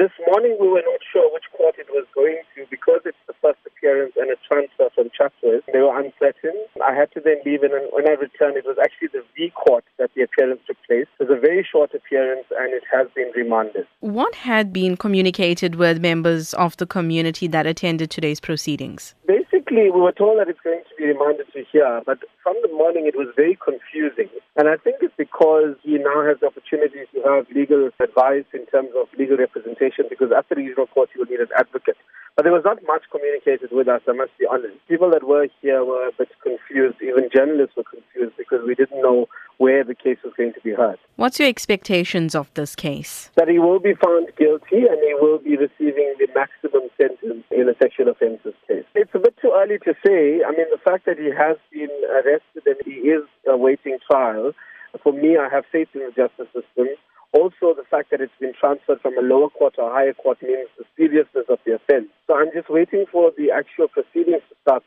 this morning we were not sure which court it was going to because it's the first appearance and a transfer from Chatsworth. They were uncertain. I had to then leave and when I returned it was actually the V court that the appearance took place. It was a very short appearance and it has been remanded. What had been communicated with members of the community that attended today's proceedings? Basically, we were told that it's going to be remanded to here, but from the morning it was very confusing. And I think it's because he now has the opportunity to have legal advice in terms of legal representation because at the regional court he will need an advocate. But there was not much communicated with us, I must be honest. People that were here were a bit confused. Even journalists were confused because we didn't know where the case was going to be heard. What's your expectations of this case? That he will be found guilty and he will be receiving the maximum sentence in a sexual offences case. It's a bit too early to say. I mean, the fact that he has been arrested and he is awaiting trial, for me, I have faith in the justice system. Also, the fact that it's been transferred from a lower court to a higher court means the seriousness of the offense. So I'm just waiting for the actual proceedings to start.